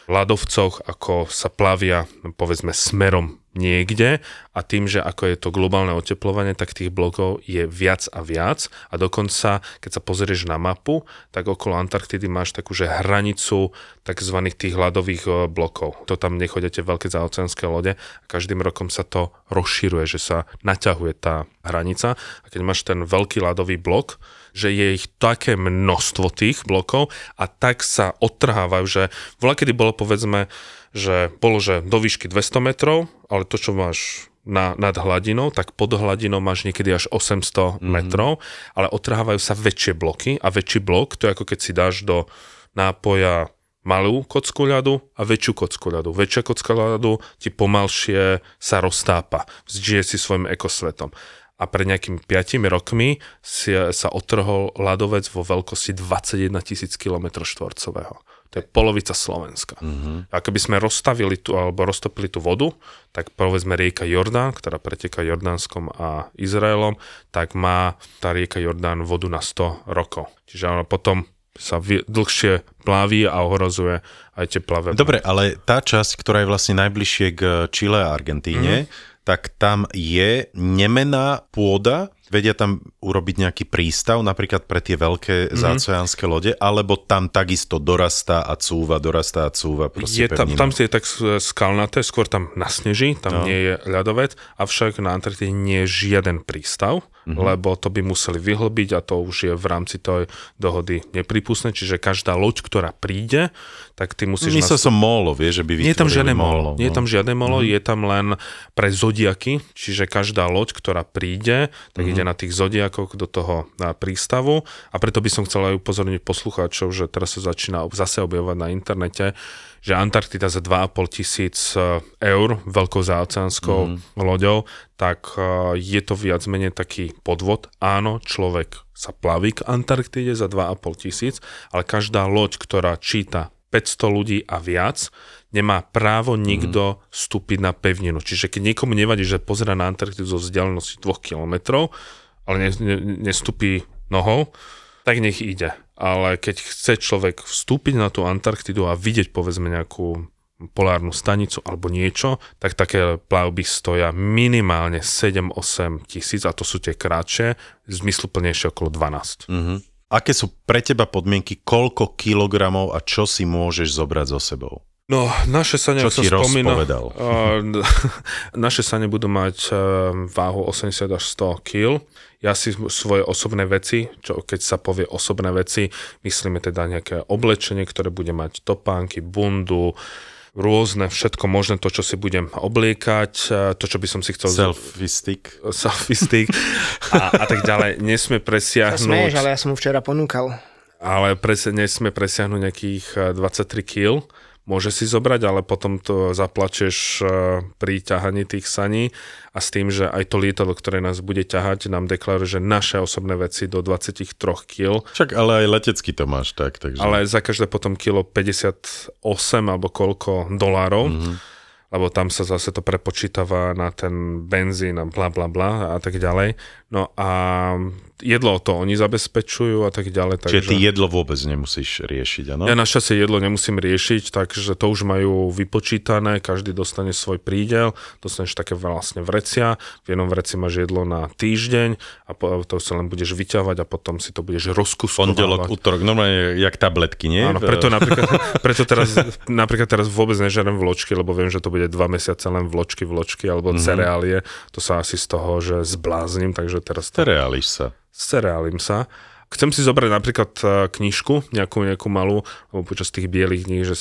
ľadovcoch, ako sa plavia povedzme smerom niekde a tým, že ako je to globálne oteplovanie, tak tých blokov je viac a viac a dokonca, keď sa pozrieš na mapu, tak okolo Antarktidy máš takú, hranicu tzv. tých hladových e, blokov. To tam nechodíte veľké zaoceánske lode a každým rokom sa to rozširuje, že sa naťahuje tá hranica a keď máš ten veľký ľadový blok, že je ich také množstvo tých blokov a tak sa odtrhávajú, že voľa kedy bolo povedzme že bolo, že do výšky 200 metrov, ale to, čo máš na, nad hladinou, tak pod hladinou máš niekedy až 800 mm-hmm. metrov, ale otrhávajú sa väčšie bloky a väčší blok, to je ako keď si dáš do nápoja malú kocku ľadu a väčšiu kocku ľadu. Väčšia kocka ľadu ti pomalšie sa roztápa, žije si svojim ekosvetom. A pred nejakými 5 rokmi si, sa otrhol ľadovec vo veľkosti 21 tisíc km štvorcového. To je polovica Slovenska. Mm-hmm. A keby sme rozstavili tu, alebo roztopili tú vodu, tak povedzme rieka Jordán, ktorá preteká Jordánskom a Izraelom, tak má tá rieka Jordán vodu na 100 rokov. Čiže ona potom sa dlhšie plaví a ohrozuje aj teplavé. Dobre, ale tá časť, ktorá je vlastne najbližšie k Čile a Argentíne, mm-hmm. Tak tam je nemená pôda, vedia tam urobiť nejaký prístav, napríklad pre tie veľké mm-hmm. zácojanské lode, alebo tam takisto dorastá a cúva, dorastá a cúva. Je tam, tam je tak skalnaté, skôr tam nasneží, tam no. nie je ľadovec, avšak na Antarktíde nie je žiaden prístav, mm-hmm. lebo to by museli vyhlbiť a to už je v rámci tej dohody nepripustné, čiže každá loď, ktorá príde, tak ty musíš... Myslel nas... som molo, vie, že by Nie je tam žiadne molo. No. Nie je tam žiadne molo, mm-hmm. je tam len pre zodiaky, čiže každá loď, ktorá príde, tak mm-hmm. ide na tých zodiakoch do toho na prístavu a preto by som chcel aj upozorniť poslucháčov, že teraz sa začína zase objavovať na internete, že Antarktida za 2,5 tisíc e, eur veľkou záoceánskou mm. loďou, tak e, je to viac menej taký podvod. Áno, človek sa plaví k Antarktide za 2,5 tisíc, ale každá loď, ktorá číta 500 ľudí a viac, nemá právo mhm. nikto mm. vstúpiť na pevninu. Čiže keď niekomu nevadí, že pozera na Antarktidu zo vzdialenosti 2 km, ale ne, ne, nestúpi nohou, tak nech ide. Ale keď chce človek vstúpiť na tú Antarktidu a vidieť povedzme nejakú polárnu stanicu alebo niečo, tak také plavby stoja minimálne 7-8 tisíc a to sú tie krátšie, zmysluplnejšie okolo 12. Mm-hmm. Aké sú pre teba podmienky, koľko kilogramov a čo si môžeš zobrať so sebou? No, naše sane, Čo si spomína, uh, naše sane budú mať uh, váhu 80 až 100 kg. Ja si svoje osobné veci, čo keď sa povie osobné veci, myslíme teda nejaké oblečenie, ktoré bude mať topánky, bundu, rôzne, všetko možné, to, čo si budem obliekať, to, čo by som si chcel... Selfie stick. Selfie stick a, a tak ďalej. Nesmie presiahnuť... Sa smeješ, ale ja som mu včera ponúkal. Ale pres, nesmie presiahnuť nejakých 23 kg môže si zobrať, ale potom to zaplačeš eh, pri ťahaní tých saní a s tým, že aj to lietadlo, ktoré nás bude ťahať, nám deklaruje, že naše osobné veci do 23 kg. Však ale aj letecky to máš tak. Takže... Ale za každé potom kilo 58 alebo koľko dolárov. Mm-hmm lebo tam sa zase to prepočítava na ten benzín a bla bla bla a tak ďalej. No a jedlo to oni zabezpečujú a tak ďalej. Takže... Čiže ty jedlo vôbec nemusíš riešiť, áno? Ja našťastie jedlo nemusím riešiť, takže to už majú vypočítané, každý dostane svoj prídel, dostaneš také vlastne vrecia, v jednom vreci máš jedlo na týždeň a to sa len budeš vyťahovať a potom si to budeš rozkuskovať. Pondelok, útorok, normálne jak tabletky, nie? Áno, preto napríklad, preto teraz, napríklad teraz vôbec nežerem vločky, lebo viem, že to bude dva mesiace len vločky, vločky alebo mm-hmm. cereálie, to sa asi z toho, že zblázním, takže teraz... To... Cereáliš sa cereálim sa. Chcem si zobrať napríklad e, knižku, nejakú, nejakú malú, alebo počas tých bielých dní, že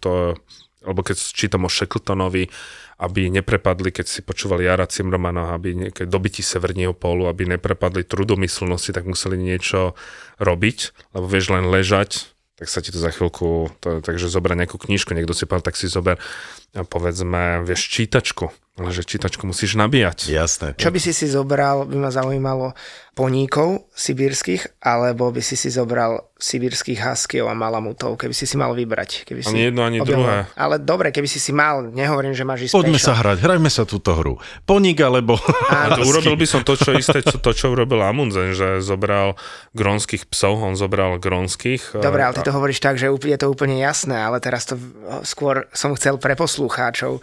to alebo keď čítam o Shackletonovi, aby neprepadli, keď si počúvali Jara Cimromana, aby keď dobití Severního pólu, aby neprepadli trudomyslnosti, tak museli niečo robiť, lebo vieš len ležať, tak sa ti to za chvíľku, to, takže zober nejakú knižku, niekto si povedal, tak si zober, povedzme, vieš, čítačku, ale že čítačku musíš nabíjať. Jasné. Čo by si si zobral, by ma zaujímalo, poníkov sibírskych, alebo by si si zobral sibírskych huskyov a malamutov, keby si si mal vybrať. Keby ani si jedno, ani objavil. druhé. Ale dobre, keby si si mal, nehovorím, že máš ísť Poďme sa hrať, hrajme sa túto hru. Poník alebo... Áno, to urobil by som to, čo isté, to, to, čo urobil Amundsen, že zobral grónskych psov, on zobral grónskych. Dobre, ale ty to hovoríš tak, že je to úplne jasné, ale teraz to skôr som chcel pre poslucháčov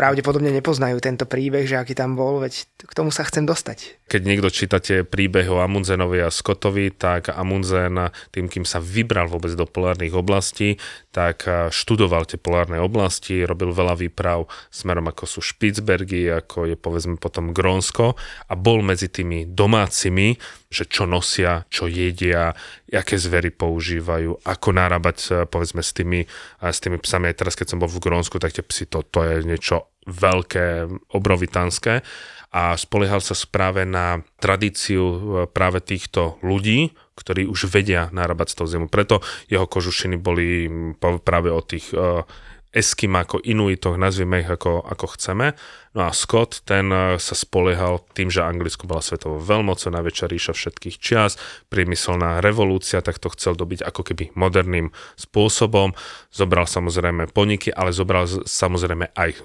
pravdepodobne nepoznajú tento príbeh, že aký tam bol, veď k tomu sa chcem dostať. Keď niekto čítate príbeh o Amundsenovi a Scottovi, tak Amundsen tým, kým sa vybral vôbec do polárnych oblastí, tak študoval tie polárne oblasti, robil veľa výprav smerom ako sú Špicbergy, ako je povedzme potom Grónsko a bol medzi tými domácimi, že čo nosia, čo jedia, aké zvery používajú, ako narábať povedzme s tými, s tými psami. Aj teraz, keď som bol v Grónsku, tak tie psy, to, to je niečo veľké, obrovitánske a spoliehal sa práve na tradíciu e, práve týchto ľudí, ktorí už vedia narábať s tou zimou. Preto jeho kožušiny boli práve od tých uh, Eskimako, Inuitoch, nazvime ich ako, ako chceme. No a Scott, ten e, sa spoliehal tým, že Anglicko bola svetovou veľmocou, najväčšia ríša všetkých čias, priemyselná revolúcia, tak to chcel dobiť ako keby moderným spôsobom. Zobral samozrejme poniky, ale zobral samozrejme aj e,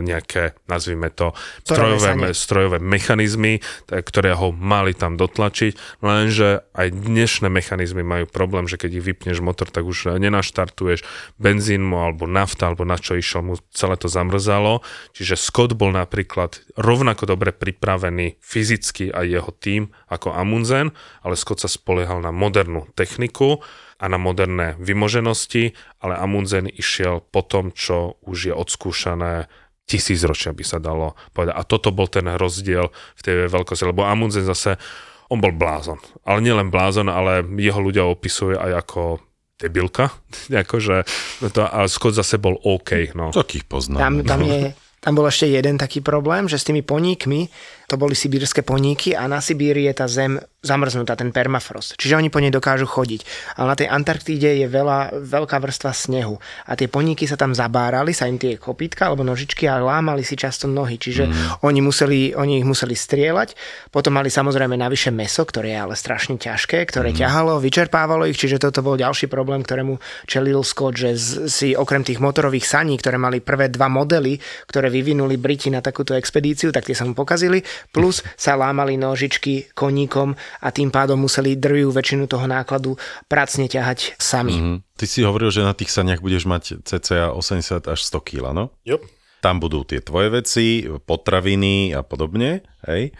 nejaké, nazvime to, strojové, strojové mechanizmy, ktoré ho mali tam dotlačiť, lenže aj dnešné mechanizmy majú problém, že keď ich vypneš motor, tak už nenaštartuješ benzín alebo nafta, alebo na čo išiel, mu celé to zamrzalo. Čiže Scott bol bol napríklad rovnako dobre pripravený fyzicky aj jeho tým ako Amundsen, ale Scott sa spoliehal na modernú techniku a na moderné vymoženosti, ale Amundsen išiel po tom, čo už je odskúšané tisícročia by sa dalo povedať. A toto bol ten rozdiel v tej veľkosti, lebo Amundsen zase, on bol blázon. Ale nielen blázon, ale jeho ľudia opisuje aj ako debilka, akože, to, a Scott zase bol OK. No. Takých poznám. Tam, tam je tam bol ešte jeden taký problém, že s tými poníkmi to boli sibírske poníky a na Sibíri je tá zem zamrznutá, ten permafrost. Čiže oni po nej dokážu chodiť. Ale na tej Antarktíde je veľa, veľká vrstva snehu. A tie poníky sa tam zabárali, sa im tie kopítka alebo nožičky a lámali si často nohy. Čiže mm. oni, museli, oni ich museli strieľať. Potom mali samozrejme navyše meso, ktoré je ale strašne ťažké, ktoré mm. ťahalo, vyčerpávalo ich. Čiže toto bol ďalší problém, ktorému čelil Scott, že si okrem tých motorových saní, ktoré mali prvé dva modely, ktoré vyvinuli Briti na takúto expedíciu, tak tie sa mu pokazili plus sa lámali nožičky koníkom a tým pádom museli drvú väčšinu toho nákladu pracne ťahať sami. Mm-hmm. Ty si hovoril, že na tých saniach budeš mať cca 80 až 100 kg, no? Yep. Tam budú tie tvoje veci, potraviny a podobne, hej?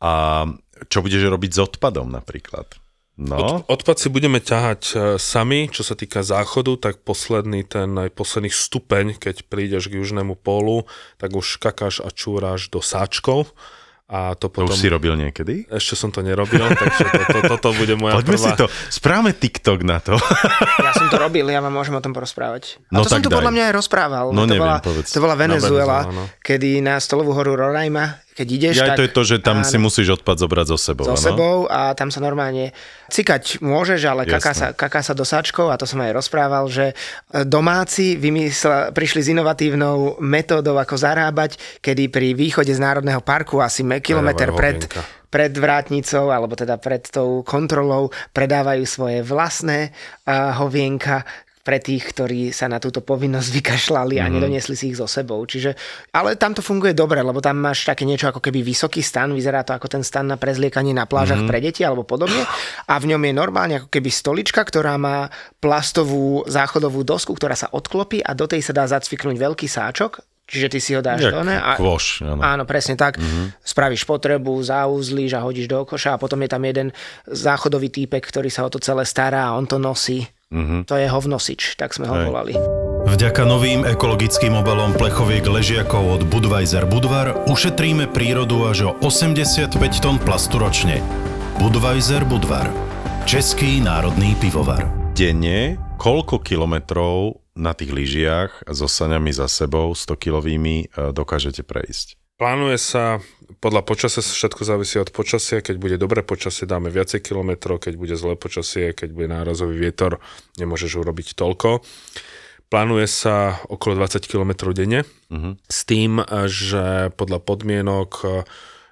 A čo budeš robiť s odpadom napríklad? No. Od, odpad si budeme ťahať e, sami, čo sa týka záchodu, tak posledný ten aj posledný stupeň, keď prídeš k južnému pólu, tak už kakáš a čúraš do sáčkov a to, potom... to už si robil niekedy? Ešte som to nerobil, takže to, to, toto bude moja Poďme prvá... si to, správame TikTok na to. ja som to robil, ja vám môžem o tom porozprávať. A no to som tu podľa mňa aj rozprával. No to neviem, bola, povedz. To bola Venezuela, no. kedy na stolovú horu Roraima keď ideš, ja, tak... to je to, že tam áno, si musíš odpad zobrať so sebou. So sebou a tam sa normálne cikať môžeš, ale kaká sa, kaká sa do sáčkov a to som aj rozprával, že e, domáci vymysl, prišli s inovatívnou metódou, ako zarábať, kedy pri východe z Národného parku asi kilometr pred, pred vrátnicou, alebo teda pred tou kontrolou predávajú svoje vlastné uh, hovienka, pre tých, ktorí sa na túto povinnosť vykašľali a mm. nedoniesli si ich so sebou. Čiže, ale tam to funguje dobre, lebo tam máš také niečo ako keby vysoký stan, vyzerá to ako ten stan na prezliekanie na plážach mm. pre deti alebo podobne a v ňom je normálne ako keby stolička, ktorá má plastovú záchodovú dosku, ktorá sa odklopí a do tej sa dá zacviknúť veľký sáčok Čiže ty si ho dáš do ne? A, kvoš, áno. áno, presne tak. Mm-hmm. Spravíš potrebu, zaúzlíš a hodíš do koša a potom je tam jeden záchodový týpek, ktorý sa o to celé stará a on to nosí. Mm-hmm. To je hovnosič, tak sme ho Hej. volali. Vďaka novým ekologickým obalom plechoviek ležiakov od Budweiser Budvar ušetríme prírodu až o 85 tón plastu ročne. Budweiser Budvar. Český národný pivovar. Denne koľko kilometrov na tých lyžiach so saňami za sebou, 100-kilovými, e, dokážete prejsť? Plánuje sa, podľa počasia všetko závisí od počasia, keď bude dobré počasie, dáme viacej kilometrov, keď bude zlé počasie, keď bude nárazový vietor, nemôžeš urobiť toľko. Plánuje sa okolo 20 km denne, uh-huh. s tým, že podľa podmienok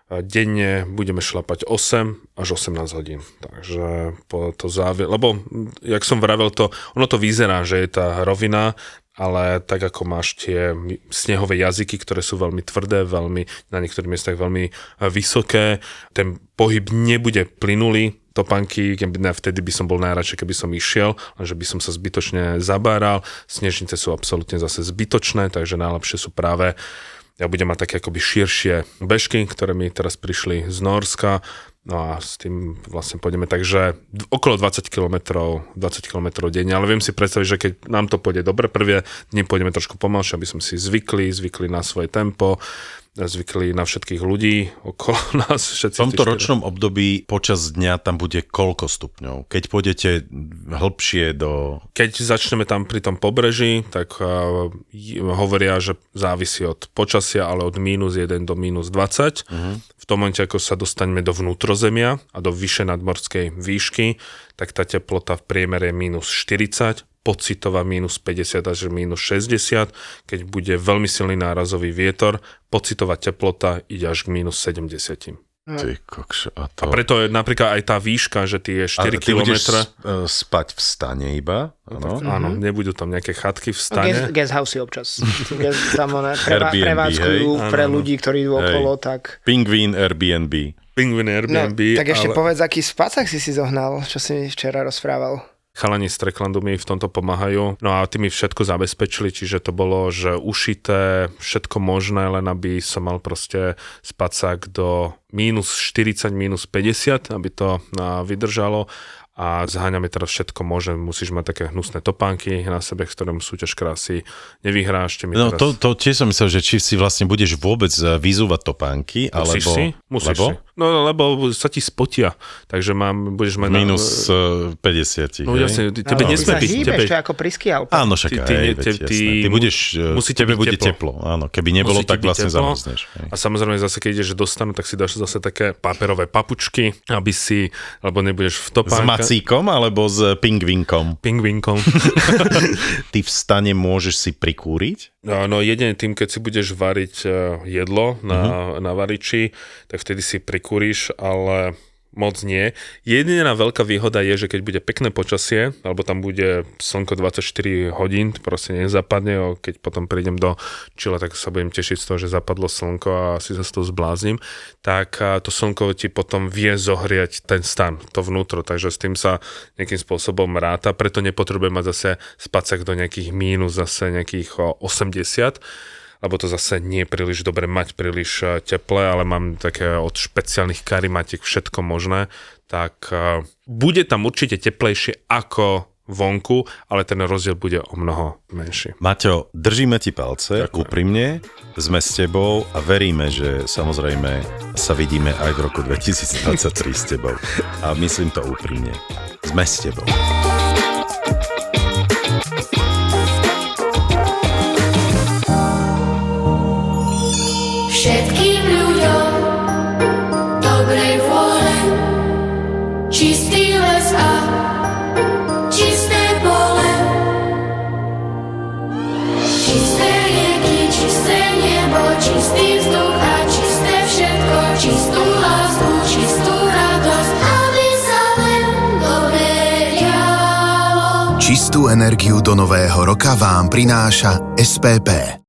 denne budeme šlapať 8 až 18 hodín. Takže po to závi... Lebo, jak som vravel, to, ono to vyzerá, že je tá rovina, ale tak ako máš tie snehové jazyky, ktoré sú veľmi tvrdé, veľmi, na niektorých miestach veľmi e, vysoké, ten pohyb nebude plynulý, topánky, vtedy by som bol najradšej, keby som išiel, lenže by som sa zbytočne zabáral, snežnice sú absolútne zase zbytočné, takže najlepšie sú práve ja budem mať také akoby širšie bežky, ktoré mi teraz prišli z Norska, No a s tým vlastne pôjdeme takže okolo 20 km, 20 km denne, ale viem si predstaviť, že keď nám to pôjde dobre prvé dni, pôjdeme trošku pomalšie, aby sme si zvykli, zvykli na svoje tempo, zvykli na všetkých ľudí okolo nás. Všetci v tomto ročnom období počas dňa tam bude koľko stupňov? Keď pôjdete hĺbšie do... Keď začneme tam pri tom pobreží, tak uh, hovoria, že závisí od počasia, ale od mínus 1 do mínus 20. Uh-huh tom momente, ako sa dostaneme do vnútrozemia a do vyššej nadmorskej výšky, tak tá teplota v priemere je minus 40, pocitová minus 50 až minus 60, keď bude veľmi silný nárazový vietor, pocitová teplota ide až k minus 70. Ty kokš, a, to... a preto je napríklad aj tá výška, že tie 4 a ty km... uh, spať v stane iba? Áno, áno mm-hmm. nebudú tam nejaké chatky v stane. Guest, guest house občas. guest, tam one preva, prevádzkujú hej? pre ľudí, ktorí idú okolo, tak... Pingvín Airbnb. Pingvín Airbnb. No, tak ešte ale... povedz, aký spacák si si zohnal, čo si mi včera rozprával chalani z Treklandu mi v tomto pomáhajú. No a tí mi všetko zabezpečili, čiže to bolo, že ušité, všetko možné, len aby som mal proste spacák do minus 40, minus 50, aby to vydržalo a zháňame teraz všetko môže, musíš mať také hnusné topánky na sebe, s ktorým súťaž krásy nevyhráš. No teraz... to, to tiež som myslel, že či si vlastne budeš vôbec eh, vyzúvať topánky, Musíš alebo... si? Musíš lebo? si. No lebo sa ti spotia, takže mám, budeš mať... Minus na... 50. No jasne, tebe no, nesmie byť... Tebe... to je ako pri skialpe. Áno, však ty, ty, aj, ty, veď, ty, ty budeš, eh, musí tebe bude teplo. teplo. Áno, keby nebolo, musí tak vlastne zamrzneš. A samozrejme zase, keď ideš dostanú, tak si dáš zase také paperové papučky, aby si, alebo nebudeš v topánka. S macíkom, alebo s pingvinkom? Pingvinkom. Ty v stane môžeš si prikúriť? No, no jedine tým, keď si budeš variť eh, jedlo na, uh-huh. na variči, tak vtedy si prikúriš kúriš, ale moc nie. Jediná veľká výhoda je, že keď bude pekné počasie, alebo tam bude slnko 24 hodín, proste nezapadne, keď potom prídem do Čile, tak sa budem tešiť z toho, že zapadlo slnko a si sa z toho zbláznim, tak to slnko ti potom vie zohriať ten stan, to vnútro, takže s tým sa nejakým spôsobom ráta, preto nepotrebujem mať zase spacak do nejakých mínus, zase nejakých 80, lebo to zase nie je príliš dobre mať príliš eh, teple, ale mám také od špeciálnych karimatiek všetko možné, tak uh, bude tam určite teplejšie ako vonku, ale ten rozdiel bude o mnoho menší. Maťo, držíme ti palce, Ďakujem. úprimne, sme s tebou a veríme, že samozrejme sa vidíme aj v roku 2023 s tebou. A myslím to úprimne. Sme s tebou. Čistý les a čisté pole. Čisté rieky, čisté nebo, čistý vzduch a čisté všetko. Čistú lásku, čistú radosť, aby sa len. Čistú energiu do nového roka vám prináša SPP.